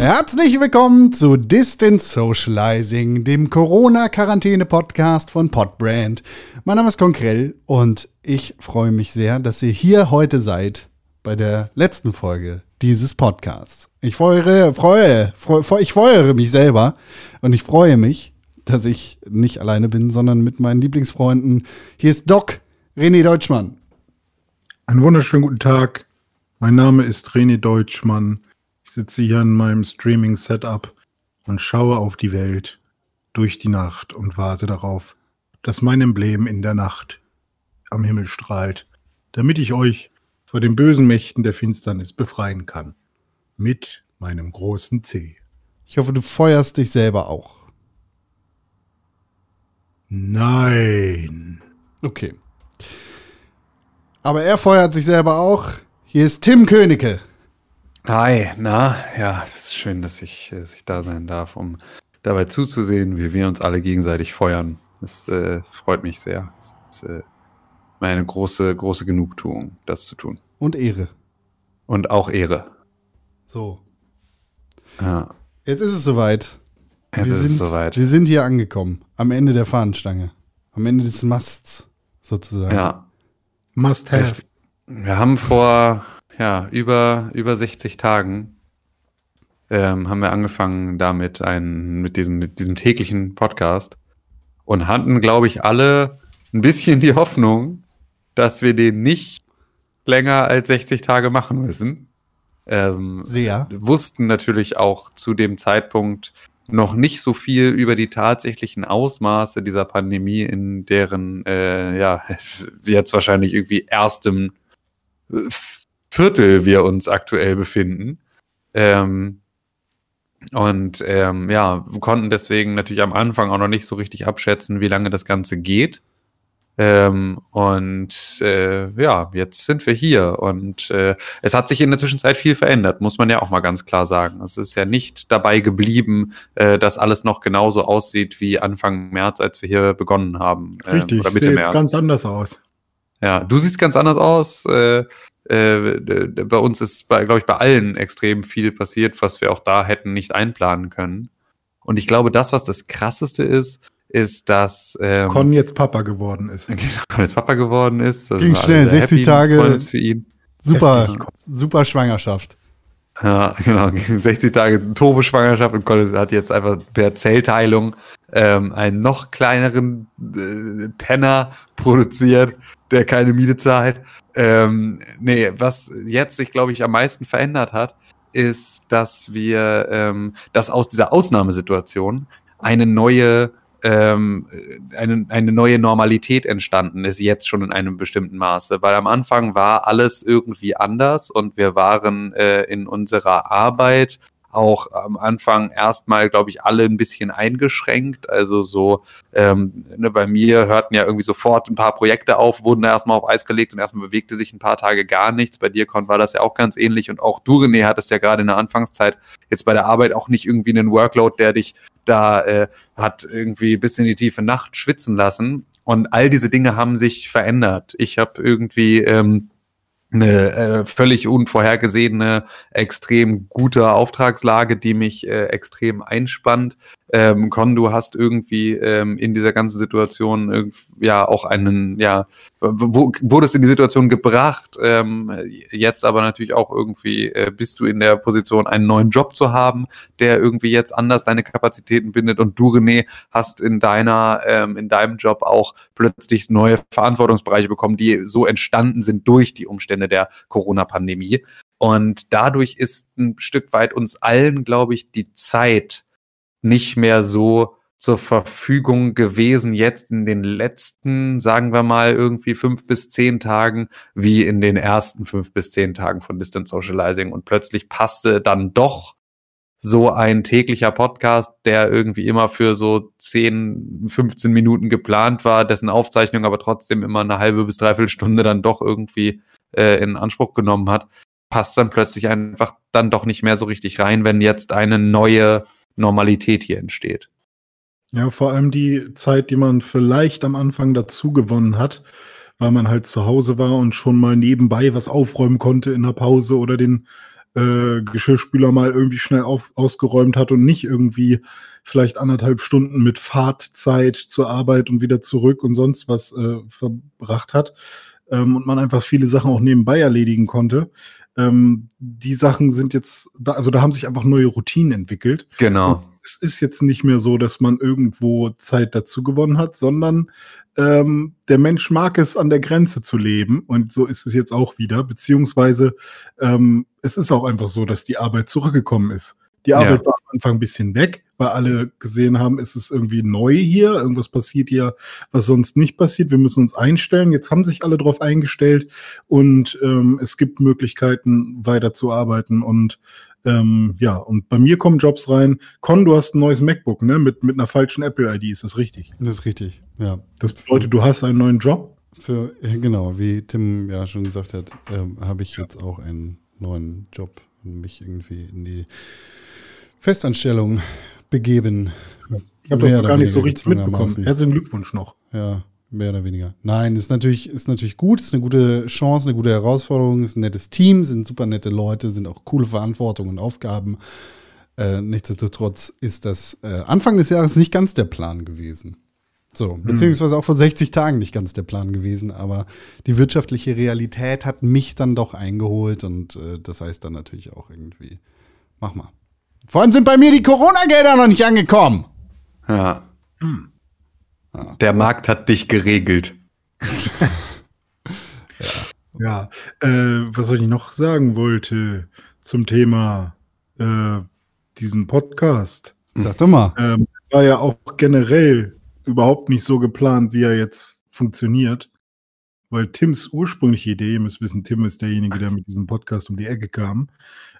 Herzlich willkommen zu Distance Socializing, dem Corona-Quarantäne-Podcast von Podbrand. Mein Name ist Konkrell und ich freue mich sehr, dass ihr hier heute seid bei der letzten Folge dieses Podcasts. Ich freue, freue, freue, ich freue mich selber und ich freue mich, dass ich nicht alleine bin, sondern mit meinen Lieblingsfreunden. Hier ist Doc René Deutschmann. Einen wunderschönen guten Tag. Mein Name ist René Deutschmann. Ich sitze hier in meinem Streaming-Setup und schaue auf die Welt durch die Nacht und warte darauf, dass mein Emblem in der Nacht am Himmel strahlt, damit ich euch vor den bösen Mächten der Finsternis befreien kann. Mit meinem großen C. Ich hoffe, du feuerst dich selber auch. Nein. Okay. Aber er feuert sich selber auch. Hier ist Tim Königke. Hi, na, ja, es ist schön, dass ich, dass ich da sein darf, um dabei zuzusehen, wie wir uns alle gegenseitig feuern. Das äh, freut mich sehr. Das ist äh, meine große, große Genugtuung, das zu tun. Und Ehre. Und auch Ehre. So. Ja. Jetzt ist es soweit. Jetzt wir ist sind, es soweit. Wir sind hier angekommen. Am Ende der Fahnenstange. Am Ende des Masts, sozusagen. Ja. Must have. Wir haben vor ja, über, über 60 Tagen ähm, haben wir angefangen damit, ein, mit, diesem, mit diesem täglichen Podcast und hatten, glaube ich, alle ein bisschen die Hoffnung, dass wir den nicht länger als 60 Tage machen müssen. Ähm, Sehr. wussten natürlich auch zu dem Zeitpunkt noch nicht so viel über die tatsächlichen Ausmaße dieser Pandemie, in deren, äh, ja, jetzt wahrscheinlich irgendwie erstem Viertel wir uns aktuell befinden. Ähm, und ähm, ja, wir konnten deswegen natürlich am Anfang auch noch nicht so richtig abschätzen, wie lange das Ganze geht. Ähm, und äh, ja, jetzt sind wir hier und äh, es hat sich in der Zwischenzeit viel verändert, muss man ja auch mal ganz klar sagen. Es ist ja nicht dabei geblieben, äh, dass alles noch genauso aussieht wie Anfang März, als wir hier begonnen haben. Ähm, Richtig, oder Mitte sieht ganz anders aus. Ja, du siehst ganz anders aus. Äh, äh, bei uns ist, glaube ich, bei allen extrem viel passiert, was wir auch da hätten nicht einplanen können. Und ich glaube, das, was das Krasseste ist, ist, dass ähm, Con jetzt Papa geworden ist. Con jetzt Papa geworden ist. Das Ging schnell, 60 Tage. Für ihn. Super, Heftig. super Schwangerschaft. Ja, genau. 60 Tage Turbo-Schwangerschaft und Con hat jetzt einfach per Zellteilung ähm, einen noch kleineren äh, Penner produziert, der keine Miete zahlt. Ähm, nee, was jetzt sich, glaube ich, am meisten verändert hat, ist, dass wir, ähm, dass aus dieser Ausnahmesituation eine neue ähm, eine, eine neue Normalität entstanden ist, jetzt schon in einem bestimmten Maße. Weil am Anfang war alles irgendwie anders und wir waren äh, in unserer Arbeit auch am Anfang erstmal, glaube ich, alle ein bisschen eingeschränkt. Also so, ähm, ne, bei mir hörten ja irgendwie sofort ein paar Projekte auf, wurden da erstmal auf Eis gelegt und erstmal bewegte sich ein paar Tage gar nichts. Bei dir, Con, war das ja auch ganz ähnlich. Und auch du, René, hattest ja gerade in der Anfangszeit jetzt bei der Arbeit auch nicht irgendwie einen Workload, der dich da äh, hat irgendwie bis in die tiefe Nacht schwitzen lassen. Und all diese Dinge haben sich verändert. Ich habe irgendwie ähm, eine äh, völlig unvorhergesehene, extrem gute Auftragslage, die mich äh, extrem einspannt. Ähm, Con, du hast irgendwie ähm, in dieser ganzen Situation ja auch einen, ja, wo, wurdest in die Situation gebracht, ähm, jetzt aber natürlich auch irgendwie äh, bist du in der Position, einen neuen Job zu haben, der irgendwie jetzt anders deine Kapazitäten bindet und du, René, hast in deiner, ähm, in deinem Job auch plötzlich neue Verantwortungsbereiche bekommen, die so entstanden sind durch die Umstände der Corona-Pandemie. Und dadurch ist ein Stück weit uns allen, glaube ich, die Zeit nicht mehr so zur Verfügung gewesen jetzt in den letzten, sagen wir mal, irgendwie fünf bis zehn Tagen, wie in den ersten fünf bis zehn Tagen von Distance Socializing. Und plötzlich passte dann doch so ein täglicher Podcast, der irgendwie immer für so 10, 15 Minuten geplant war, dessen Aufzeichnung aber trotzdem immer eine halbe bis dreiviertel Stunde dann doch irgendwie äh, in Anspruch genommen hat, passt dann plötzlich einfach dann doch nicht mehr so richtig rein, wenn jetzt eine neue Normalität hier entsteht. Ja, vor allem die Zeit, die man vielleicht am Anfang dazu gewonnen hat, weil man halt zu Hause war und schon mal nebenbei was aufräumen konnte in der Pause oder den äh, Geschirrspüler mal irgendwie schnell auf, ausgeräumt hat und nicht irgendwie vielleicht anderthalb Stunden mit Fahrtzeit zur Arbeit und wieder zurück und sonst was äh, verbracht hat ähm, und man einfach viele Sachen auch nebenbei erledigen konnte. Ähm, die Sachen sind jetzt, da, also da haben sich einfach neue Routinen entwickelt. Genau. Und es ist jetzt nicht mehr so, dass man irgendwo Zeit dazu gewonnen hat, sondern ähm, der Mensch mag es, an der Grenze zu leben. Und so ist es jetzt auch wieder. Beziehungsweise ähm, es ist auch einfach so, dass die Arbeit zurückgekommen ist. Die Arbeit ja. war Anfang ein bisschen weg, weil alle gesehen haben, es ist irgendwie neu hier, irgendwas passiert hier, was sonst nicht passiert. Wir müssen uns einstellen. Jetzt haben sich alle darauf eingestellt und ähm, es gibt Möglichkeiten, weiterzuarbeiten und ähm, ja, und bei mir kommen Jobs rein. Con, du hast ein neues MacBook, ne? Mit, mit einer falschen Apple-ID, ist das richtig? Das ist richtig, ja. Das bedeutet, du hast einen neuen Job? Für, genau, wie Tim ja schon gesagt hat, ähm, habe ich jetzt auch einen neuen Job und mich irgendwie in die Festanstellung begeben. Ich habe das noch gar nicht so richtig mitbekommen. Herzlichen Glückwunsch noch. Ja, mehr oder weniger. Nein, ist natürlich, ist natürlich gut, ist eine gute Chance, eine gute Herausforderung, ist ein nettes Team, sind super nette Leute, sind auch coole Verantwortungen und Aufgaben. Äh, nichtsdestotrotz ist das äh, Anfang des Jahres nicht ganz der Plan gewesen. So, hm. beziehungsweise auch vor 60 Tagen nicht ganz der Plan gewesen, aber die wirtschaftliche Realität hat mich dann doch eingeholt und äh, das heißt dann natürlich auch irgendwie, mach mal. Vor allem sind bei mir die Corona-Gelder noch nicht angekommen. Ja. Hm. Der Markt hat dich geregelt. ja, ja äh, was ich noch sagen wollte zum Thema äh, diesen Podcast. Sag doch mal. Ähm, war ja auch generell überhaupt nicht so geplant, wie er jetzt funktioniert. Weil Tims ursprüngliche Idee, ihr müsst wissen, Tim ist derjenige, der mit diesem Podcast um die Ecke kam,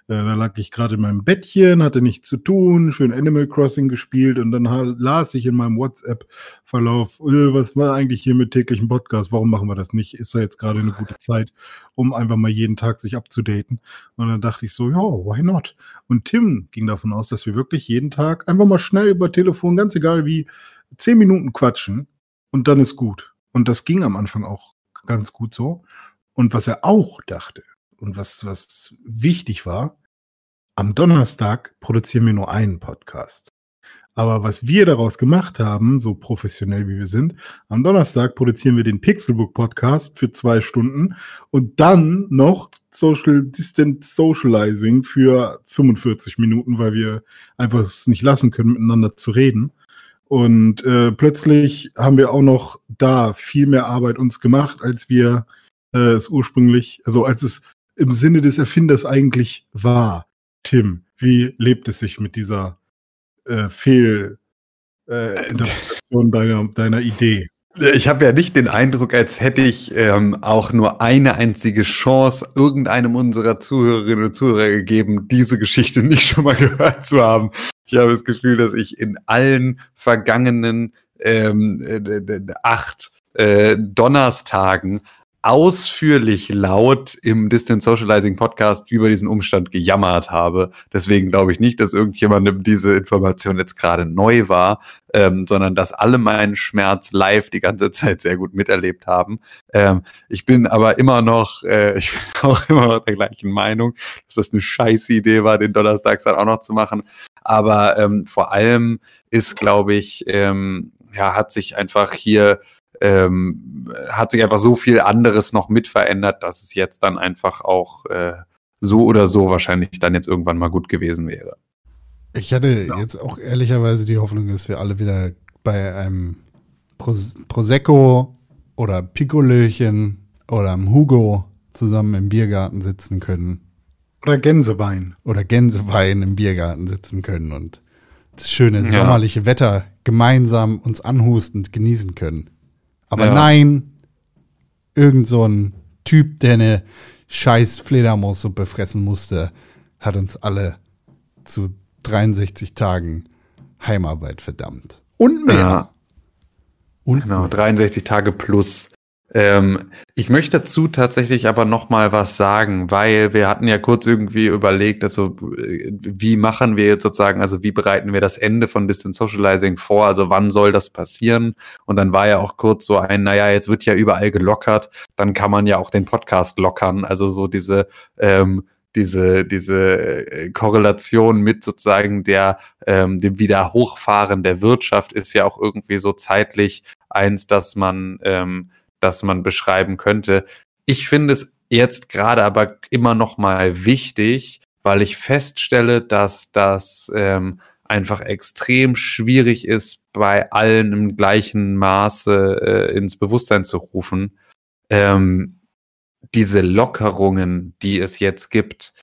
äh, da lag ich gerade in meinem Bettchen, hatte nichts zu tun, schön Animal Crossing gespielt und dann las ich in meinem WhatsApp-Verlauf, äh, was war eigentlich hier mit täglichen Podcast? Warum machen wir das nicht? Ist da jetzt gerade eine gute Zeit, um einfach mal jeden Tag sich abzudaten? Und dann dachte ich so, ja, why not? Und Tim ging davon aus, dass wir wirklich jeden Tag einfach mal schnell über Telefon, ganz egal wie, zehn Minuten quatschen und dann ist gut. Und das ging am Anfang auch ganz gut so. Und was er auch dachte und was, was wichtig war, am Donnerstag produzieren wir nur einen Podcast. Aber was wir daraus gemacht haben, so professionell wie wir sind, am Donnerstag produzieren wir den Pixelbook Podcast für zwei Stunden und dann noch Social Distant Socializing für 45 Minuten, weil wir einfach es nicht lassen können, miteinander zu reden. Und äh, plötzlich haben wir auch noch da viel mehr Arbeit uns gemacht, als wir äh, es ursprünglich, also als es im Sinne des Erfinders eigentlich war. Tim, wie lebt es sich mit dieser äh, Fehlinterpretation äh, deiner, deiner Idee? Ich habe ja nicht den Eindruck, als hätte ich ähm, auch nur eine einzige Chance, irgendeinem unserer Zuhörerinnen und Zuhörer gegeben, diese Geschichte nicht schon mal gehört zu haben. Ich habe das Gefühl, dass ich in allen vergangenen ähm, äh, acht äh, Donnerstagen ausführlich laut im Distance Socializing Podcast über diesen Umstand gejammert habe. Deswegen glaube ich nicht, dass irgendjemandem diese Information jetzt gerade neu war, ähm, sondern dass alle meinen Schmerz live die ganze Zeit sehr gut miterlebt haben. Ähm, ich bin aber immer noch, äh, ich bin auch immer noch der gleichen Meinung, dass das eine scheiße Idee war, den Donnerstag auch noch zu machen. Aber ähm, vor allem ist, glaube ich, ähm, ja, hat sich einfach hier ähm, hat sich einfach so viel anderes noch mit verändert, dass es jetzt dann einfach auch äh, so oder so wahrscheinlich dann jetzt irgendwann mal gut gewesen wäre. Ich hatte ja. jetzt auch ehrlicherweise die Hoffnung, dass wir alle wieder bei einem Pros Prosecco oder Piccolöchen oder einem Hugo zusammen im Biergarten sitzen können. Oder Gänsewein. Oder Gänsewein im Biergarten sitzen können und das schöne ja. sommerliche Wetter gemeinsam uns anhustend genießen können. Aber ja. nein, irgend so ein Typ, der eine scheiß Fledermaussuppe fressen musste, hat uns alle zu 63 Tagen Heimarbeit verdammt. Und mehr. Ja. Und genau, 63 Tage plus. Ähm, ich möchte dazu tatsächlich aber noch mal was sagen, weil wir hatten ja kurz irgendwie überlegt, also wie machen wir jetzt sozusagen, also wie bereiten wir das Ende von Distance Socializing vor, also wann soll das passieren? Und dann war ja auch kurz so ein, naja, jetzt wird ja überall gelockert, dann kann man ja auch den Podcast lockern, also so diese ähm, diese, diese äh, Korrelation mit sozusagen der, ähm, dem Wiederhochfahren der Wirtschaft ist ja auch irgendwie so zeitlich eins, dass man, ähm, dass man beschreiben könnte. Ich finde es jetzt gerade aber immer noch mal wichtig, weil ich feststelle, dass das ähm, einfach extrem schwierig ist, bei allen im gleichen Maße äh, ins Bewusstsein zu rufen. Ähm, diese Lockerungen, die es jetzt gibt,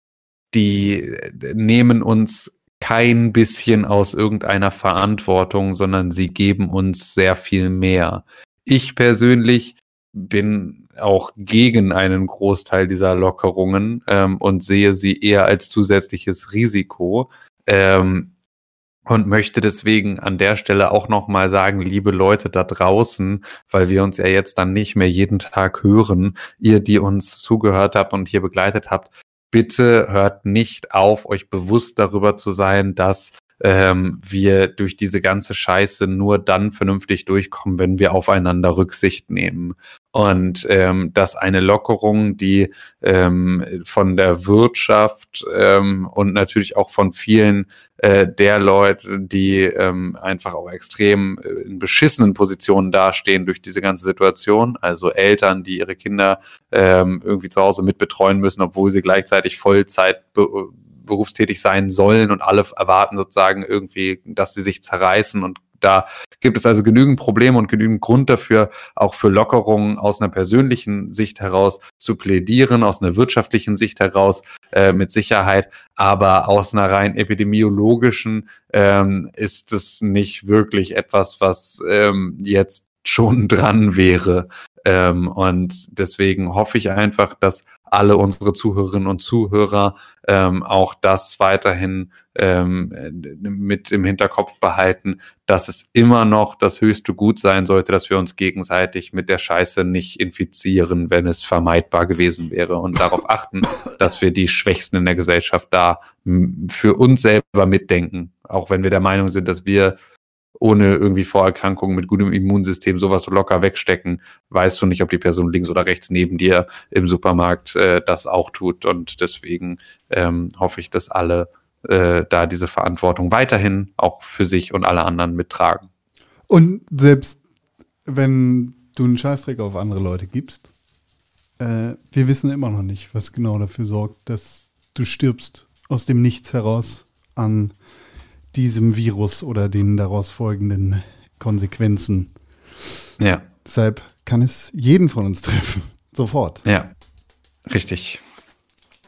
die äh, nehmen uns kein bisschen aus irgendeiner Verantwortung, sondern sie geben uns sehr viel mehr. Ich persönlich bin auch gegen einen Großteil dieser Lockerungen ähm, und sehe sie eher als zusätzliches Risiko. Ähm, und möchte deswegen an der Stelle auch nochmal sagen, liebe Leute da draußen, weil wir uns ja jetzt dann nicht mehr jeden Tag hören, ihr, die uns zugehört habt und hier begleitet habt, bitte hört nicht auf, euch bewusst darüber zu sein, dass ähm, wir durch diese ganze Scheiße nur dann vernünftig durchkommen, wenn wir aufeinander Rücksicht nehmen. Und ähm, dass eine Lockerung, die ähm, von der Wirtschaft ähm, und natürlich auch von vielen äh, der Leute, die ähm, einfach auch extrem äh, in beschissenen Positionen dastehen durch diese ganze Situation, also Eltern, die ihre Kinder ähm, irgendwie zu Hause mitbetreuen müssen, obwohl sie gleichzeitig Vollzeit berufstätig sein sollen und alle erwarten sozusagen irgendwie, dass sie sich zerreißen und da gibt es also genügend Probleme und genügend Grund dafür, auch für Lockerungen aus einer persönlichen Sicht heraus zu plädieren, aus einer wirtschaftlichen Sicht heraus äh, mit Sicherheit, aber aus einer rein epidemiologischen ähm, ist es nicht wirklich etwas, was ähm, jetzt schon dran wäre. Ähm, und deswegen hoffe ich einfach, dass alle unsere Zuhörerinnen und Zuhörer ähm, auch das weiterhin ähm, mit im Hinterkopf behalten, dass es immer noch das höchste Gut sein sollte, dass wir uns gegenseitig mit der Scheiße nicht infizieren, wenn es vermeidbar gewesen wäre. Und darauf achten, dass wir die Schwächsten in der Gesellschaft da für uns selber mitdenken, auch wenn wir der Meinung sind, dass wir ohne irgendwie Vorerkrankungen mit gutem Immunsystem sowas so locker wegstecken, weißt du nicht, ob die Person links oder rechts neben dir im Supermarkt äh, das auch tut. Und deswegen ähm, hoffe ich, dass alle äh, da diese Verantwortung weiterhin auch für sich und alle anderen mittragen. Und selbst wenn du einen Scheißdreck auf andere Leute gibst, äh, wir wissen immer noch nicht, was genau dafür sorgt, dass du stirbst aus dem Nichts heraus an diesem Virus oder den daraus folgenden Konsequenzen. Ja. Deshalb kann es jeden von uns treffen. Sofort. Ja. Richtig.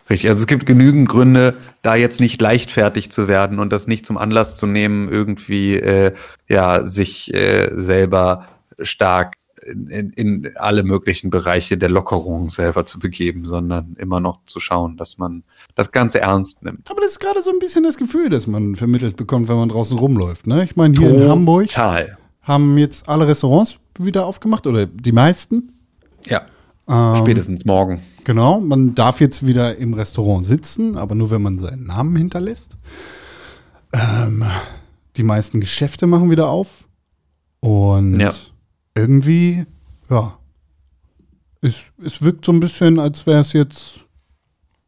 Richtig. Also es gibt genügend Gründe, da jetzt nicht leichtfertig zu werden und das nicht zum Anlass zu nehmen, irgendwie äh, ja sich äh, selber stark in, in alle möglichen Bereiche der Lockerung selber zu begeben, sondern immer noch zu schauen, dass man das Ganze ernst nimmt. Aber das ist gerade so ein bisschen das Gefühl, das man vermittelt bekommt, wenn man draußen rumläuft. Ne? Ich meine, hier Total. in Hamburg haben jetzt alle Restaurants wieder aufgemacht oder die meisten. Ja. Ähm, Spätestens morgen. Genau, man darf jetzt wieder im Restaurant sitzen, aber nur wenn man seinen Namen hinterlässt. Ähm, die meisten Geschäfte machen wieder auf. Und ja irgendwie, ja, es, es wirkt so ein bisschen, als wäre es jetzt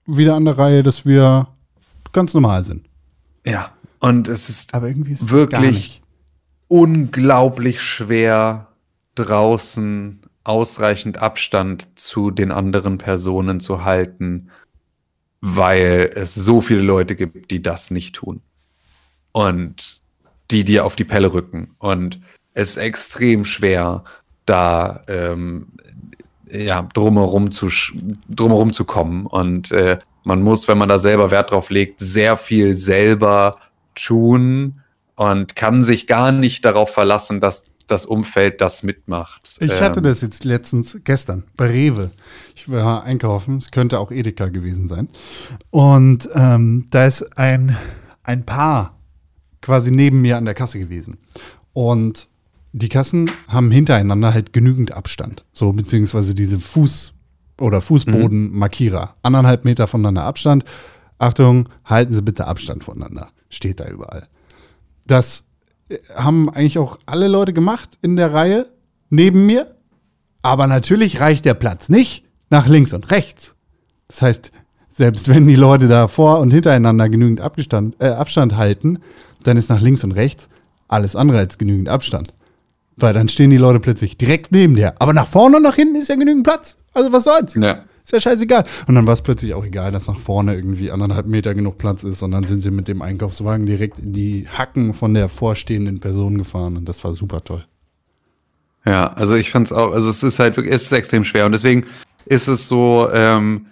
wieder an der Reihe, dass wir ganz normal sind. Ja, und es ist, Aber irgendwie ist wirklich unglaublich schwer, draußen ausreichend Abstand zu den anderen Personen zu halten, weil es so viele Leute gibt, die das nicht tun. Und die dir auf die Pelle rücken. Und es ist extrem schwer, da ähm, ja, drumherum zu, drumherum zu kommen. Und äh, man muss, wenn man da selber Wert drauf legt, sehr viel selber tun und kann sich gar nicht darauf verlassen, dass das Umfeld das mitmacht. Ich hatte ähm, das jetzt letztens, gestern, bei Rewe. Ich war einkaufen, es könnte auch Edeka gewesen sein. Und ähm, da ist ein, ein Paar quasi neben mir an der Kasse gewesen. Und die Kassen haben hintereinander halt genügend Abstand. So, beziehungsweise diese Fuß- oder Fußbodenmarkierer. Mhm. Anderthalb Meter voneinander Abstand. Achtung, halten Sie bitte Abstand voneinander. Steht da überall. Das äh, haben eigentlich auch alle Leute gemacht in der Reihe neben mir. Aber natürlich reicht der Platz nicht nach links und rechts. Das heißt, Selbst wenn die Leute da vor und hintereinander genügend Abstand, äh, Abstand halten, dann ist nach links und rechts alles andere als genügend Abstand. Weil dann stehen die Leute plötzlich direkt neben dir. Aber nach vorne und nach hinten ist ja genügend Platz. Also was soll's? Ja. Ist ja scheißegal. Und dann war es plötzlich auch egal, dass nach vorne irgendwie anderthalb Meter genug Platz ist. Und dann sind sie mit dem Einkaufswagen direkt in die Hacken von der vorstehenden Person gefahren. Und das war super toll. Ja, also ich fand's auch, also es ist halt wirklich, es ist extrem schwer. Und deswegen ist es so, ähm,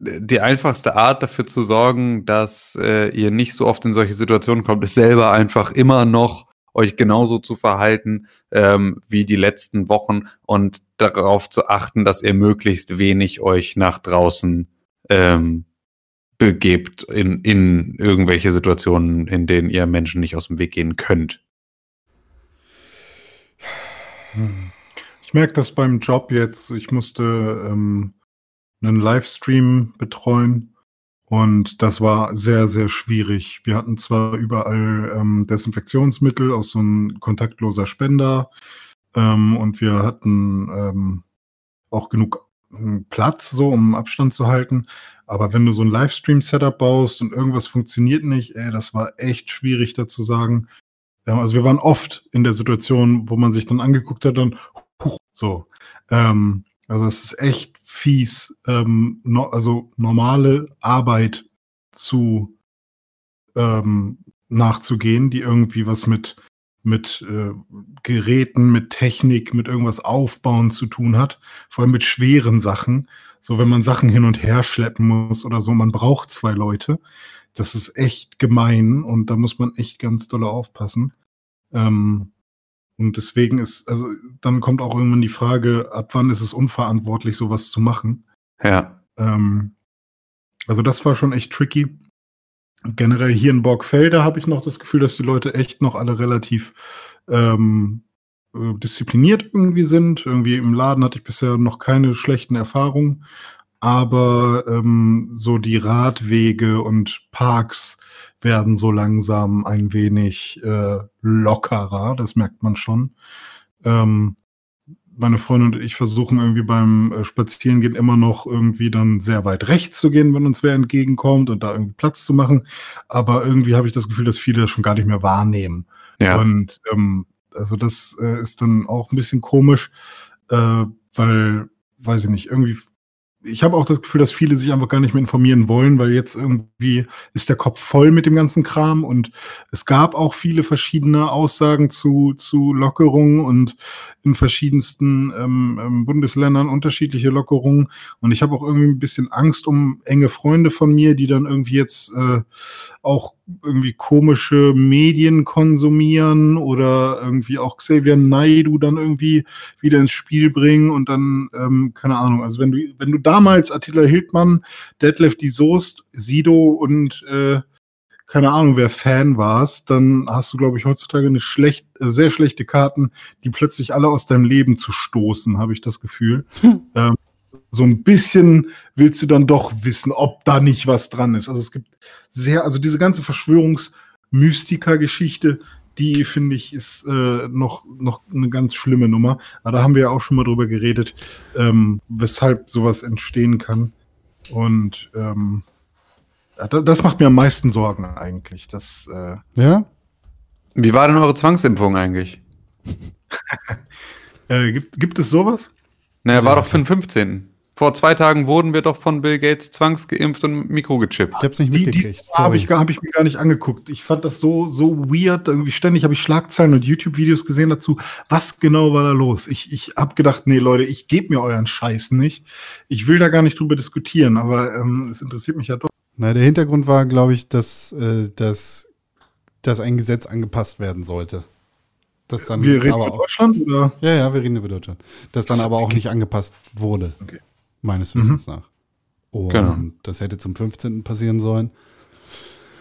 die einfachste Art dafür zu sorgen, dass äh, ihr nicht so oft in solche Situationen kommt, ist selber einfach immer noch euch genauso zu verhalten ähm, wie die letzten Wochen und darauf zu achten, dass ihr möglichst wenig euch nach draußen ähm, begebt in, in irgendwelche Situationen, in denen ihr Menschen nicht aus dem Weg gehen könnt. Ich merke das beim Job jetzt. Ich musste ähm, einen Livestream betreuen und das war sehr, sehr schwierig. Wir hatten zwar überall ähm, Desinfektionsmittel aus so einem kontaktloser Spender ähm, und wir hatten ähm, auch genug hm, Platz, so um Abstand zu halten. Aber wenn du so ein Livestream-Setup baust und irgendwas funktioniert nicht, ey, das war echt schwierig da zu sagen. Ja, also wir waren oft in der Situation, wo man sich dann angeguckt hat und so. Ähm, also es ist echt fies, ähm, no, also normale Arbeit zu ähm, nachzugehen, die irgendwie was mit mit äh, Geräten, mit Technik, mit irgendwas aufbauen zu tun hat, vor allem mit schweren Sachen. So, wenn man Sachen hin und her schleppen muss oder so, man braucht zwei Leute. Das ist echt gemein und da muss man echt ganz doll aufpassen. Ähm, und deswegen ist, also dann kommt auch irgendwann die Frage, ab wann ist es unverantwortlich, sowas zu machen? Ja. Ähm, also das war schon echt tricky. Generell hier in Borgfelder habe ich noch das Gefühl, dass die Leute echt noch alle relativ ähm, äh, diszipliniert irgendwie sind. Irgendwie im Laden hatte ich bisher noch keine schlechten Erfahrungen. Aber ähm, so die Radwege und Parks werden so langsam ein wenig äh, lockerer, das merkt man schon. Ähm, meine Freundin und ich versuchen irgendwie beim äh, Spazierengehen immer noch irgendwie dann sehr weit rechts zu gehen, wenn uns wer entgegenkommt und da irgendwie Platz zu machen. Aber irgendwie habe ich das Gefühl, dass viele das schon gar nicht mehr wahrnehmen. Ja. Und ähm, also das äh, ist dann auch ein bisschen komisch, äh, weil, weiß ich nicht, irgendwie ich habe auch das Gefühl, dass viele sich einfach gar nicht mehr informieren wollen, weil jetzt irgendwie ist der Kopf voll mit dem ganzen Kram und es gab auch viele verschiedene Aussagen zu, zu Lockerungen und in verschiedensten ähm, ähm Bundesländern unterschiedliche Lockerungen. Und ich habe auch irgendwie ein bisschen Angst um enge Freunde von mir, die dann irgendwie jetzt äh, auch irgendwie komische Medien konsumieren oder irgendwie auch Xavier Naidu dann irgendwie wieder ins Spiel bringen und dann, ähm, keine Ahnung, also wenn du, wenn du damals Attila Hildmann, Detlef die Soest, Sido und äh, keine Ahnung, wer Fan warst, dann hast du, glaube ich, heutzutage eine schlecht, äh, sehr schlechte Karten, die plötzlich alle aus deinem Leben zu stoßen, habe ich das Gefühl. Hm. Ähm, so ein bisschen willst du dann doch wissen, ob da nicht was dran ist. Also es gibt sehr, also diese ganze Verschwörungsmystiker-Geschichte, die finde ich ist äh, noch, noch eine ganz schlimme Nummer. Aber da haben wir ja auch schon mal drüber geredet, ähm, weshalb sowas entstehen kann. Und ähm, das macht mir am meisten Sorgen eigentlich. Das, äh ja? Wie war denn eure Zwangsimpfung eigentlich? äh, gibt, gibt es sowas? Naja, war doch für den 15. Vor zwei Tagen wurden wir doch von Bill Gates zwangsgeimpft und mikrogechippt. Ich hab's nicht mitgekriegt. Die, die habe ich, hab ich mir gar nicht angeguckt. Ich fand das so, so weird. Irgendwie ständig habe ich Schlagzeilen und YouTube-Videos gesehen dazu. Was genau war da los? Ich, ich habe gedacht, nee, Leute, ich gebe mir euren Scheiß nicht. Ich will da gar nicht drüber diskutieren, aber ähm, es interessiert mich ja doch. Na, der Hintergrund war, glaube ich, dass, äh, dass, dass ein Gesetz angepasst werden sollte. Das dann wir reden über Deutschland? Oder? Ja, ja, wir reden über Deutschland. Das dann das aber auch okay. nicht angepasst wurde. Okay meines Wissens mhm. nach. Und genau. das hätte zum 15. passieren sollen.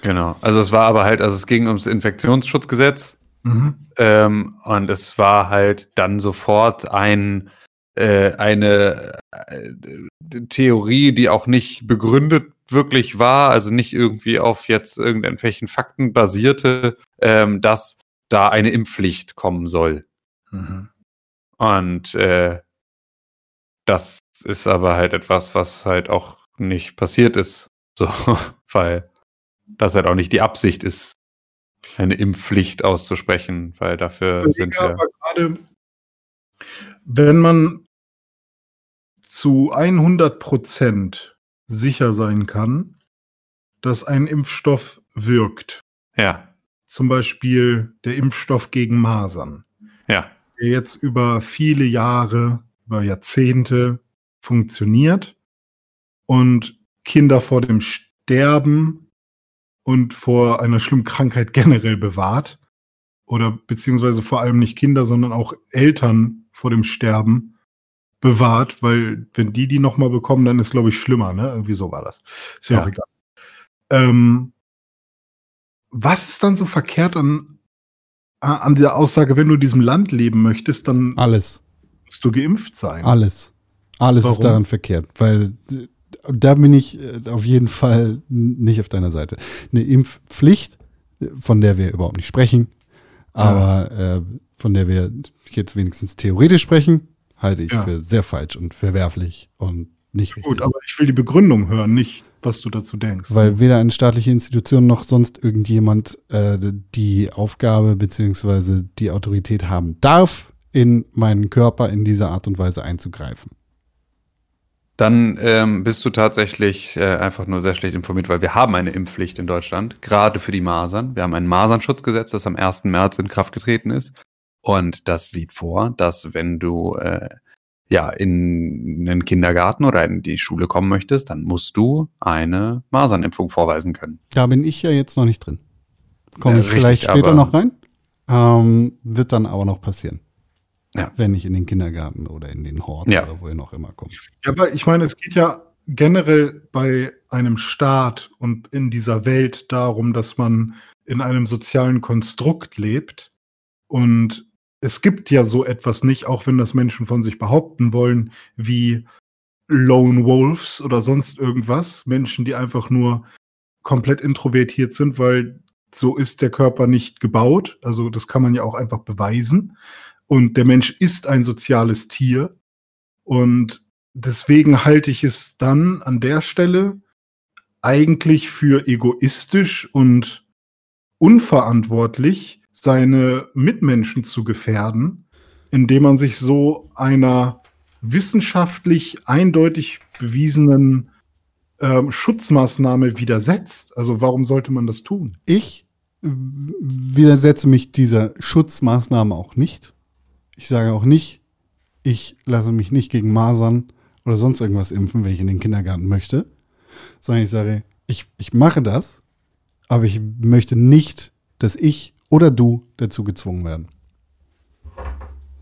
Genau. Also es war aber halt, also es ging ums Infektionsschutzgesetz mhm. ähm, und es war halt dann sofort ein äh, eine äh, Theorie, die auch nicht begründet wirklich war, also nicht irgendwie auf jetzt irgendwelchen Fakten basierte, ähm, dass da eine Impfpflicht kommen soll. Mhm. Und äh, das ist aber halt etwas, was halt auch nicht passiert ist. So, weil das halt auch nicht die Absicht ist, eine Impfpflicht auszusprechen, weil dafür Ich sind wir. aber gerade, wenn man zu 100 Prozent sicher sein kann, dass ein Impfstoff wirkt, Ja, zum Beispiel der Impfstoff gegen Masern, ja, der jetzt über viele Jahre, über Jahrzehnte funktioniert und Kinder vor dem Sterben und vor einer schlimmen Krankheit generell bewahrt. Oder beziehungsweise vor allem nicht Kinder, sondern auch Eltern vor dem Sterben bewahrt, weil wenn die die nochmal bekommen, dann ist glaube ich schlimmer, ne? Irgendwie so war das. Ist ja, Ja. auch egal. Ähm, was ist dann so verkehrt an, an dieser Aussage, wenn du in diesem Land leben möchtest, dann Alles. musst du geimpft sein? Alles. Alles Warum? ist daran verkehrt, weil äh, da bin ich äh, auf jeden Fall nicht auf deiner Seite. Eine Impfpflicht, äh, von der wir überhaupt nicht sprechen, aber äh, von der wir jetzt wenigstens theoretisch sprechen, halte ich Ja. für sehr falsch und verwerflich und nicht richtig. Gut, aber ich will die Begründung hören, nicht was du dazu denkst. Weil weder eine staatliche Institution noch sonst irgendjemand äh, die Aufgabe beziehungsweise die Autorität haben darf, in meinen Körper in dieser Art und Weise einzugreifen. Dann ähm, bist du tatsächlich äh, einfach nur sehr schlecht informiert, weil wir haben eine Impfpflicht in Deutschland, gerade für die Masern. Wir haben ein Masernschutzgesetz, das am 1. März in Kraft getreten ist. Und das sieht vor, dass wenn du äh, ja in einen Kindergarten oder in die Schule kommen möchtest, dann musst du eine Masernimpfung vorweisen können. Da bin ich ja jetzt noch nicht drin. Komme ich richtig, vielleicht später noch rein. Ähm, wird dann aber noch passieren. Ja. Wenn ich in den Kindergarten oder in den Hort Ja. oder wohin auch immer komme. Ja, aber ich meine, es geht ja generell bei einem Staat und in dieser Welt darum, dass man in einem sozialen Konstrukt lebt. Und es gibt ja so etwas nicht, auch wenn das Menschen von sich behaupten wollen, wie Lone Wolves oder sonst irgendwas. Menschen, die einfach nur komplett introvertiert sind, weil so ist der Körper nicht gebaut. Also das kann man ja auch einfach beweisen. Und der Mensch ist ein soziales Tier. Und deswegen halte ich es dann an der Stelle eigentlich für egoistisch und unverantwortlich, seine Mitmenschen zu gefährden, indem man sich so einer wissenschaftlich eindeutig bewiesenen ähm, Schutzmaßnahme widersetzt. Also warum sollte man das tun? Ich widersetze mich dieser Schutzmaßnahme auch nicht. Ich sage auch nicht, ich lasse mich nicht gegen Masern oder sonst irgendwas impfen, wenn ich in den Kindergarten möchte. Sondern ich sage, ich, ich mache das, aber ich möchte nicht, dass ich oder du dazu gezwungen werden.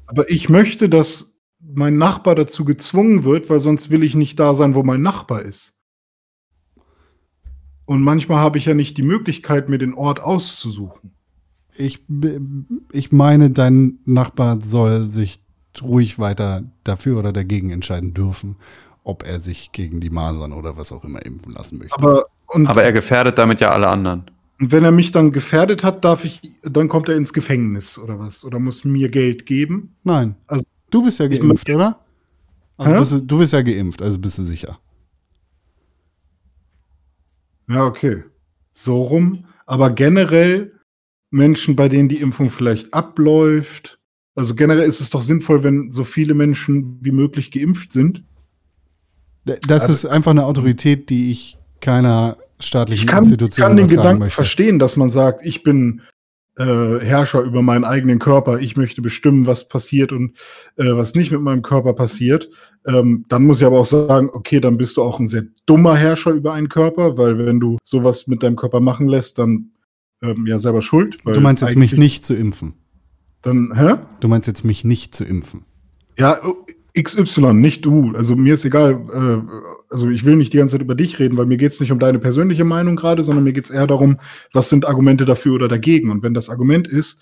Aber ich möchte, dass mein Nachbar dazu gezwungen wird, weil sonst will ich nicht da sein, wo mein Nachbar ist. Und manchmal habe ich ja nicht die Möglichkeit, mir den Ort auszusuchen. Ich, ich meine, dein Nachbar soll sich ruhig weiter dafür oder dagegen entscheiden dürfen, ob er sich gegen die Masern oder was auch immer impfen lassen möchte. Aber, und, Aber er gefährdet damit ja alle anderen. und wenn er mich dann gefährdet hat, darf ich, dann kommt er ins Gefängnis oder was? Oder muss mir Geld geben? Nein. Also- du bist ja Ich geimpft, oder? Also bist du, du bist ja geimpft, also bist du sicher. Ja, okay. So rum. Aber generell Menschen, bei denen die Impfung vielleicht abläuft. Also generell ist es doch sinnvoll, wenn so viele Menschen wie möglich geimpft sind. Das Also- ist einfach eine Autorität, die ich keiner staatlichen Ich kann, ich Institution kann den Gedanken möchte. verstehen, dass man sagt, ich bin äh, Herrscher über meinen eigenen Körper, ich möchte bestimmen, was passiert und äh, was nicht mit meinem Körper passiert. Ähm, dann muss ich aber auch sagen, okay, dann bist du auch ein sehr dummer Herrscher über einen Körper, weil wenn du sowas mit deinem Körper machen lässt, dann ähm, ja selber schuld. Du meinst jetzt mich nicht zu impfen. Dann, hä? Du meinst jetzt mich nicht zu impfen. Ja, XY, nicht du. Also mir ist egal, äh, also ich will nicht die ganze Zeit über dich reden, weil mir geht es nicht um deine persönliche Meinung gerade, sondern mir geht es eher darum, was sind Argumente dafür oder dagegen. Und wenn das Argument ist,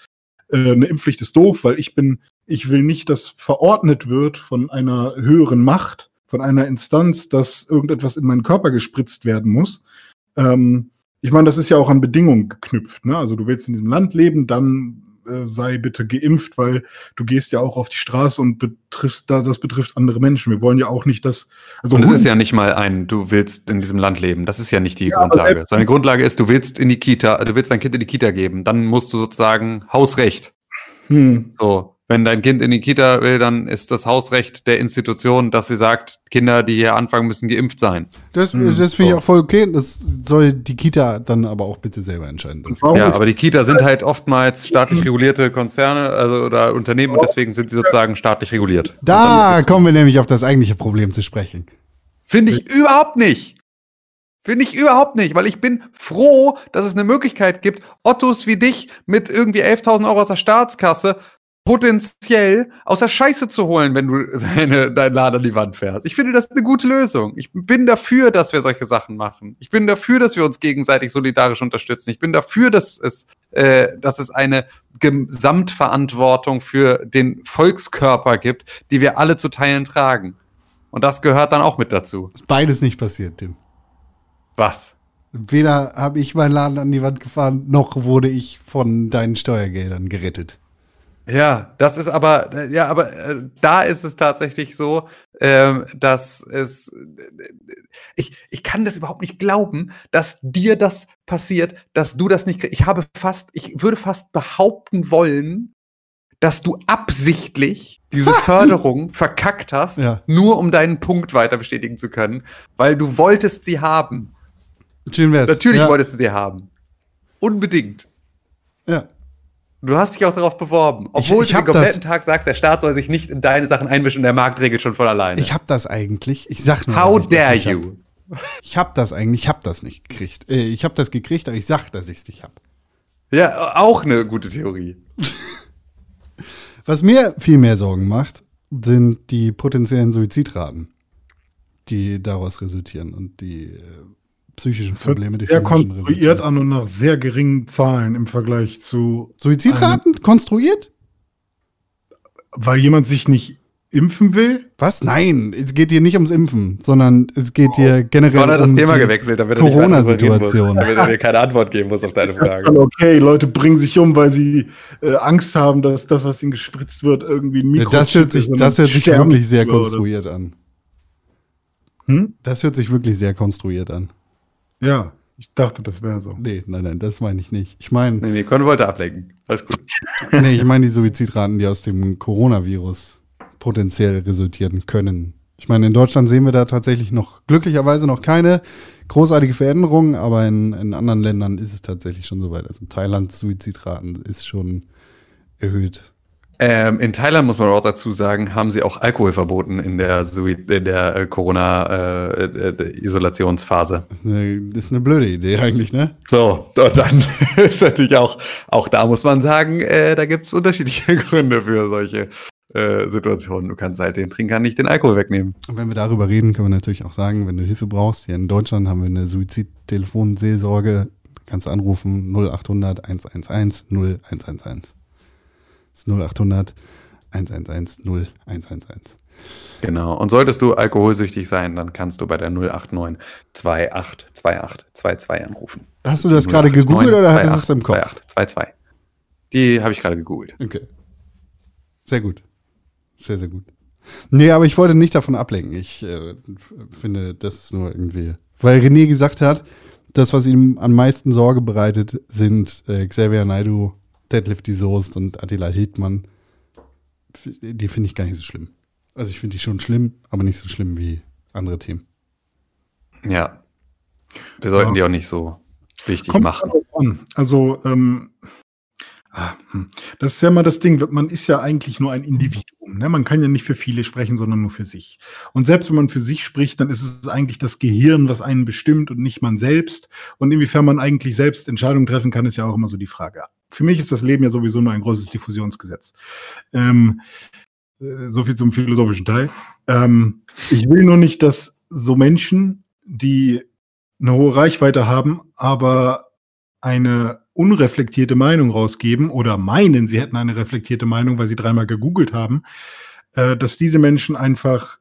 äh, eine Impfpflicht ist doof, weil ich bin, ich will nicht, dass verordnet wird von einer höheren Macht, von einer Instanz, dass irgendetwas in meinen Körper gespritzt werden muss. Ähm, ich meine, das ist ja auch an Bedingungen geknüpft. Ne? Also du willst in diesem Land leben, dann äh, sei bitte geimpft, weil du gehst ja auch auf die Straße und betriffst da, das betrifft andere Menschen. Wir wollen ja auch nicht, dass. Also und es ist ja nicht mal ein, du willst in diesem Land leben. Das ist ja nicht die ja, Grundlage. Sondern die Grundlage ist, du willst in die Kita, du willst dein Kind in die Kita geben. Dann musst du sozusagen Hausrecht. Hm. So, wenn dein Kind in die Kita will, dann ist das Hausrecht der Institution, dass sie sagt, Kinder, die hier anfangen, müssen geimpft sein. Das, hm. das finde ich auch voll okay. Das soll die Kita dann aber auch bitte selber entscheiden. Ja, aber die Kita sind halt oftmals staatlich regulierte Konzerne also, oder Unternehmen und deswegen sind sie sozusagen staatlich reguliert. Da kommen wir nämlich auf das eigentliche Problem zu sprechen. Finde ich überhaupt nicht. Finde ich überhaupt nicht, weil ich bin froh, dass es eine Möglichkeit gibt, Ottos wie dich mit irgendwie 11.000 Euro aus der Staatskasse potenziell aus der Scheiße zu holen, wenn du deine, dein Laden an die Wand fährst. Ich finde, das ist eine gute Lösung. Ich bin dafür, dass wir solche Sachen machen. Ich bin dafür, dass wir uns gegenseitig solidarisch unterstützen. Ich bin dafür, dass es, äh, dass es eine Gesamtverantwortung für den Volkskörper gibt, die wir alle zu teilen tragen. Und das gehört dann auch mit dazu. Beides nicht passiert, Tim. Was? Weder habe ich meinen Laden an die Wand gefahren, noch wurde ich von deinen Steuergeldern gerettet. Ja, das ist aber, ja, aber äh, da ist es tatsächlich so, ähm, dass es, äh, ich, ich kann das überhaupt nicht glauben, dass dir das passiert, dass du das nicht, ich habe fast, ich würde fast behaupten wollen, dass du absichtlich diese Förderung verkackt hast, ja. nur um deinen Punkt weiter bestätigen zu können, weil du wolltest sie haben. Natürlich ja. wolltest du sie haben. Unbedingt. Ja. Du hast dich auch darauf beworben, obwohl ich, ich du den kompletten das. Tag sagst, der Staat soll sich nicht in deine Sachen einmischen und der Markt regelt schon von alleine. Ich hab das eigentlich. Ich sag nur. How dare you? Hab. Ich hab das eigentlich. Ich hab das nicht gekriegt. Äh, ich hab das gekriegt, aber ich sag, dass ich es nicht hab. Ja, auch eine gute Theorie. Was mir viel mehr Sorgen macht, sind die potenziellen Suizidraten, die daraus resultieren und die äh, psychischen Probleme, die sehr konstruiert an und nach sehr geringen Zahlen im Vergleich zu. Suizidraten konstruiert? Weil jemand sich nicht impfen will? Was? Nein, es geht hier nicht ums Impfen, sondern es geht hier generell Thema gewechselt, damit Corona-Situation. Damit er mir keine Antwort geben muss auf deine Frage. Okay, Leute bringen sich um, weil sie äh, Angst haben, dass das, was ihnen gespritzt wird, irgendwie ein Mikro ja, Das hört sich, das hört sich wirklich sehr konstruiert an. Hm? Das hört sich wirklich sehr konstruiert an. Ja, ich dachte, das wäre so. Nee, nein, nein, das meine ich nicht. Ich meine. Nee, nee, Con wollte ablenken. Alles gut. nee, ich meine die Suizidraten, die aus dem Coronavirus potenziell resultieren können. Ich meine, in Deutschland sehen wir da tatsächlich noch glücklicherweise noch keine großartige Veränderung, aber in, in anderen Ländern ist es tatsächlich schon soweit. Also in Thailand Suizidraten ist schon erhöht. Ähm, in Thailand muss man auch dazu sagen, haben sie auch Alkohol verboten in der, der äh, Corona-Isolationsphase. Äh, das, das, ist eine blöde Idee eigentlich, ne? So, und dann ist natürlich auch, auch da muss man sagen, äh, da gibt es unterschiedliche Gründe für solche äh, Situationen. Du kannst halt den Trinkern nicht den Alkohol wegnehmen. Und wenn wir darüber reden, können wir natürlich auch sagen, wenn du Hilfe brauchst, hier in Deutschland haben wir eine Suizidtelefonseelsorge, kannst du anrufen 0800 111 0111. 0800 111 0111. Genau. Und solltest du alkoholsüchtig sein, dann kannst du bei der 089 282822 anrufen. Hast du das gerade gegoogelt oder hattest du es im Kopf? 2822. Die habe ich gerade gegoogelt. Okay. Sehr gut. Sehr, sehr gut. Nee, aber ich wollte nicht davon ablenken. Ich äh, finde, das ist nur irgendwie. Weil René gesagt hat, das, was ihm am meisten Sorge bereitet, sind äh, Xavier Naidu Deadlift die Soest und Attila Hildmann, die finde ich gar nicht so schlimm. Also ich finde die schon schlimm, aber nicht so schlimm wie andere Themen. Ja. Wir sollten ja. die auch nicht so wichtig Kommt machen. Also, ähm. Das ist ja mal das Ding, man ist ja eigentlich nur ein Individuum. Ne? Man kann ja nicht für viele sprechen, sondern nur für sich. Und selbst wenn man für sich spricht, dann ist es eigentlich das Gehirn, was einen bestimmt und nicht man selbst. Und inwiefern man eigentlich selbst Entscheidungen treffen kann, ist ja auch immer so die Frage für mich ist das Leben ja sowieso nur ein großes Diffusionsgesetz. Ähm, äh, so viel zum philosophischen Teil. Ähm, ich will nur nicht, dass so Menschen, die eine hohe Reichweite haben, aber eine unreflektierte Meinung rausgeben oder meinen, sie hätten eine reflektierte Meinung, weil sie dreimal gegoogelt haben, äh, dass diese Menschen einfach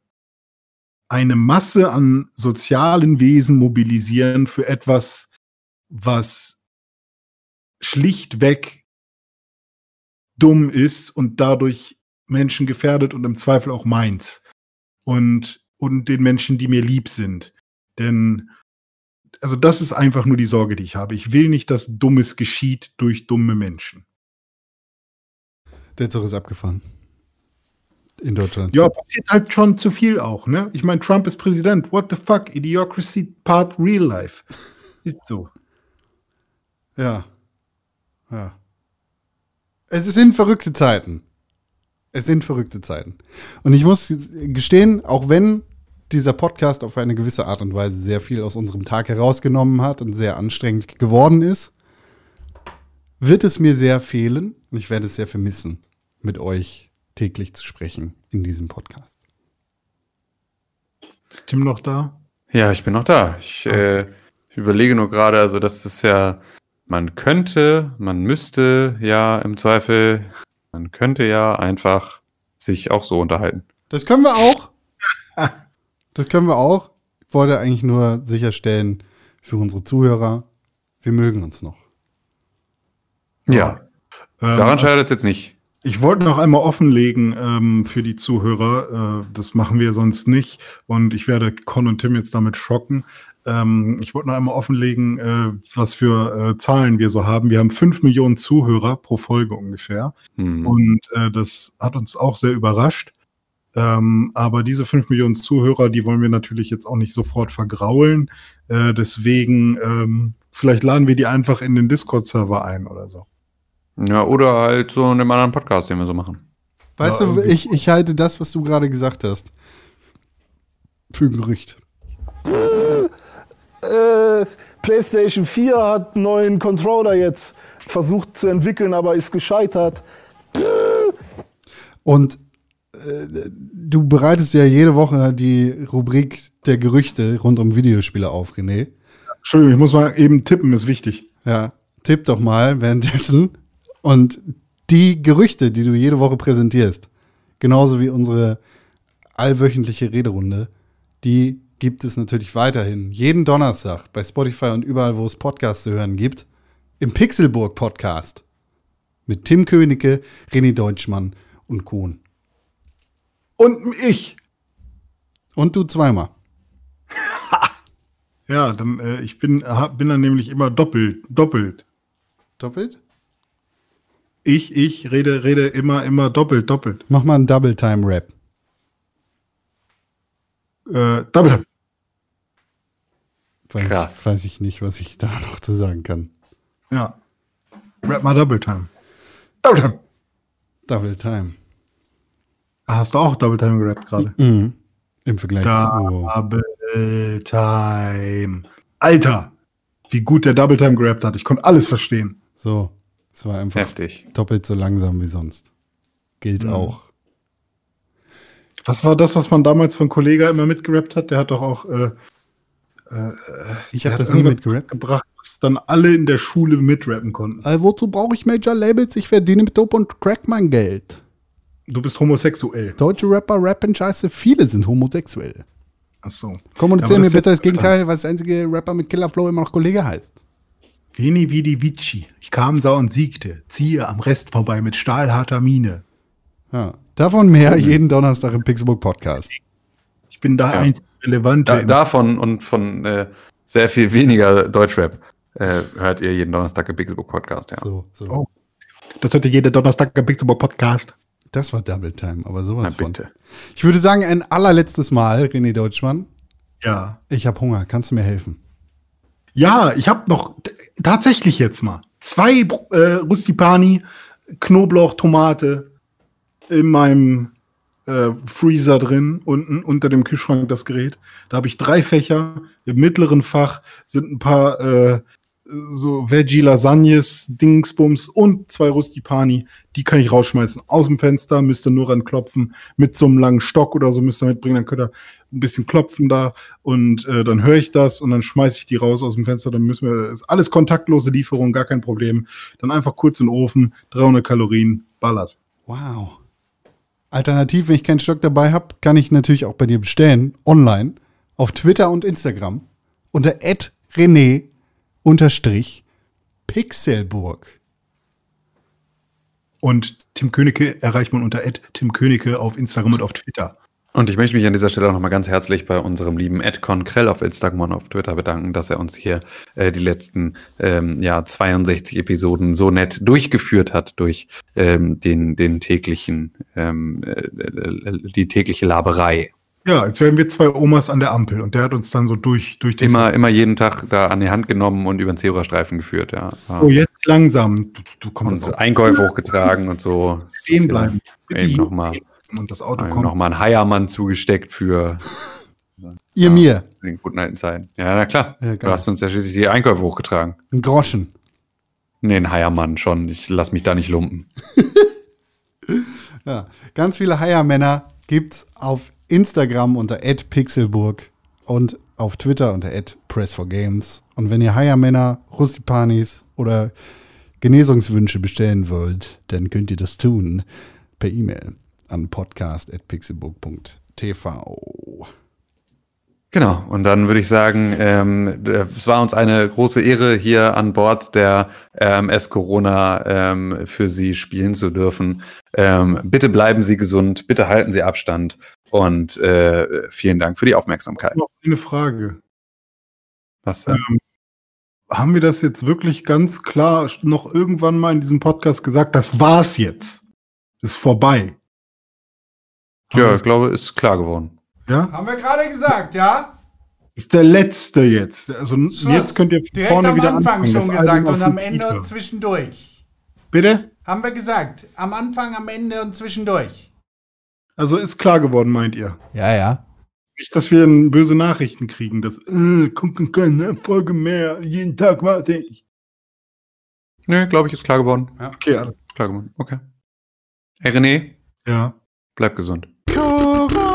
eine Masse an sozialen Wesen mobilisieren für etwas, was schlichtweg dumm ist und dadurch Menschen gefährdet und im Zweifel auch meins. Und, und den Menschen, die mir lieb sind. Denn, also das ist einfach nur die Sorge, die ich habe. Ich will nicht, dass Dummes geschieht durch dumme Menschen. Der Zug ist abgefahren. In Deutschland. Ja, passiert halt schon zu viel auch, ne? Ich meine, Trump ist Präsident. What the fuck? Idiocracy part real life. Ist so. Ja. Ja. Es sind verrückte Zeiten. Es sind verrückte Zeiten. Und ich muss gestehen, auch wenn dieser Podcast auf eine gewisse Art und Weise sehr viel aus unserem Tag herausgenommen hat und sehr anstrengend geworden ist, wird es mir sehr fehlen und ich werde es sehr vermissen, mit euch täglich zu sprechen in diesem Podcast. Ist Tim noch da? Ja, ich bin noch da. Ich, äh, ich überlege nur gerade, also das ist ja, man könnte, man müsste ja im Zweifel, man könnte ja einfach sich auch so unterhalten. Das können wir auch. Das können wir auch. Ich wollte eigentlich nur sicherstellen für unsere Zuhörer, wir mögen uns noch. Ja, Ähm, daran scheitert es jetzt nicht. Ich wollte noch einmal offenlegen ähm, für die Zuhörer. Äh, das machen wir sonst nicht. Und ich werde Con und Tim jetzt damit schocken. Ähm, ich wollte noch einmal offenlegen, äh, was für äh, Zahlen wir so haben. Wir haben fünf Millionen Zuhörer pro Folge ungefähr. Hm. Und äh, das hat uns auch sehr überrascht. Ähm, aber diese fünf Millionen Zuhörer, die wollen wir natürlich jetzt auch nicht sofort vergraulen. Äh, deswegen, ähm, vielleicht laden wir die einfach in den Discord-Server ein oder so. Ja, oder halt so in einem anderen Podcast, den wir so machen. Weißt Ja, du, ich, ich halte das, was du gerade gesagt hast, für ein Gerücht. äh, PlayStation 4 hat einen neuen Controller jetzt versucht zu entwickeln, aber ist gescheitert. Und du bereitest ja jede Woche die Rubrik der Gerüchte rund um Videospiele auf, René. Entschuldigung, ich muss mal eben tippen, ist wichtig. Ja, tipp doch mal währenddessen. Und die Gerüchte, die du jede Woche präsentierst, genauso wie unsere allwöchentliche Rederunde, die gibt es natürlich weiterhin. Jeden Donnerstag bei Spotify und überall, wo es Podcasts zu hören gibt. Im Pixelburg Podcast. Mit Tim Königke, René Deutschmann und Kohn. Und ich. Und du zweimal. Ja, dann, äh, ich bin, hab, bin dann nämlich immer doppelt, doppelt. Doppelt? Ich, ich rede, rede immer, immer doppelt, doppelt. Mach mal einen Double-Time-Rap. Äh, doppelt. Weiß, Krass. weiß ich nicht, was ich da noch zu sagen kann. Ja. Rap mal Double Time. Double Time. Double Time. Ah, Hast du auch Double Time gerappt gerade? Mhm. Im Vergleich zu. Double Time. Alter, wie gut der Double Time gerappt hat. Ich konnte alles verstehen. So. Es war einfach Heftig. doppelt so langsam wie sonst. Gilt Mhm. auch. Was war das, was man damals von Kollega immer mitgerappt hat? Der hat doch auch äh, Ich der habe das nie mitgerappt. gebracht, was dann alle in der Schule mitrappen konnten. Also wozu brauche ich Major Labels? Ich verdiene mit Dope und Crack mein Geld. Du bist homosexuell. Deutsche Rapper rappen scheiße. Viele sind homosexuell. Ach so. Kommunizieren mir bitte das Gegenteil, weil das einzige Rapper mit Killerflow immer noch Kollege heißt. Veni vidi vici. Ich kam, sah und siegte. Ziehe am Rest vorbei mit stahlharter Miene. Ja. Davon mehr jeden Donnerstag im Pixelbook Podcast. Ich bin da Ja. einzig relevante. Da, davon und von äh, sehr viel weniger Deutschrap äh, hört ihr jeden Donnerstag im Pixelbook Podcast, ja. So, so. Oh. Das hört ihr jede Donnerstag im Pixelbook Podcast. Das war Double Time, aber sowas Na von. bitte. Ich würde sagen, ein allerletztes Mal, René Deutschmann. Ja. Ich habe Hunger. Kannst du mir helfen? Ja, ich habe noch tatsächlich jetzt mal zwei äh, Rustipani, Knoblauch, Tomate in meinem äh, Freezer drin, unten unter dem Kühlschrank das Gerät. Da habe ich drei Fächer. Im mittleren Fach sind ein paar äh, so Veggie Lasagnes, Dingsbums und zwei Rustipani. Die kann ich rausschmeißen aus dem Fenster, müsst ihr nur ranklopfen. Mit so einem langen Stock oder so müsst ihr mitbringen, dann könnt ihr ein bisschen klopfen da und äh, dann höre ich das und dann schmeiße ich die raus aus dem Fenster. Dann müssen wir, ist alles kontaktlose Lieferung, gar kein Problem. Dann einfach kurz in den Ofen, 300 Kalorien, ballert. Wow. Alternativ, wenn ich keinen Stock dabei habe, kann ich natürlich auch bei dir bestellen, online, auf Twitter und Instagram, unter René unterstrich Pixelburg. Und Tim Königke erreicht man unter Tim Königke auf Instagram und auf Twitter. Und ich möchte mich an dieser Stelle auch nochmal ganz herzlich bei unserem lieben Ed Konkrell auf Instagram und auf Twitter bedanken, dass er uns hier äh, die letzten ähm, ja, 62 Episoden so nett durchgeführt hat durch ähm, den, den täglichen, ähm, äh, äh die tägliche Laberei. Ja, als wären wir zwei Omas an der Ampel und der hat uns dann so durch, durch die. Immer, immer jeden Tag da an die Hand genommen und über den Zebrastreifen geführt, ja. Oh, jetzt langsam. Du, du kommst. Und Einkäufe hochgetragen und so. Stehen bleiben. Eben nochmal und das Auto kommt. Nochmal ein Heiermann zugesteckt für ihr ja, mir. In den guten alten Zeiten. Ja, na klar. Ja, du hast uns ja schließlich die Einkäufe hochgetragen. Ein Groschen. Nee, ein Heiermann schon. Ich lass mich da nicht lumpen. ja, ganz viele Heiermänner gibt's auf Instagram unter @pixelburg und auf Twitter unter @press4games. Und wenn ihr Heiermänner, Rustipanis oder Genesungswünsche bestellen wollt, dann könnt ihr das tun per E-Mail an podcast.pixelburg.tv. Genau, und dann würde ich sagen, ähm, es war uns eine große Ehre, hier an Bord der ähm, Corona ähm, für Sie spielen zu dürfen. Ähm, bitte bleiben Sie gesund, bitte halten Sie Abstand und äh, vielen Dank für die Aufmerksamkeit. Noch eine Frage. Was denn? Ähm, haben wir das jetzt wirklich ganz klar noch irgendwann mal in diesem Podcast gesagt? Das war's jetzt. Ist vorbei. Ja, ich glaube, ist klar geworden. Ja? Haben wir gerade gesagt, ja? Ist der letzte jetzt. Also Schluss. jetzt könnt ihr Direkt vorne am wieder Anfang anfangen. schon gesagt und am Ende und zwischendurch. Bitte? Haben wir gesagt. Am Anfang, am Ende und zwischendurch. Also ist klar geworden, meint ihr? Ja, ja. Nicht, dass wir böse Nachrichten kriegen, dass äh, kommt keine Folge mehr, jeden Tag warte ich. Nö, glaube ich, ist klar geworden. Ja. Okay, alles klar geworden. Okay. Hey René? Ja. Bleib gesund. Corona.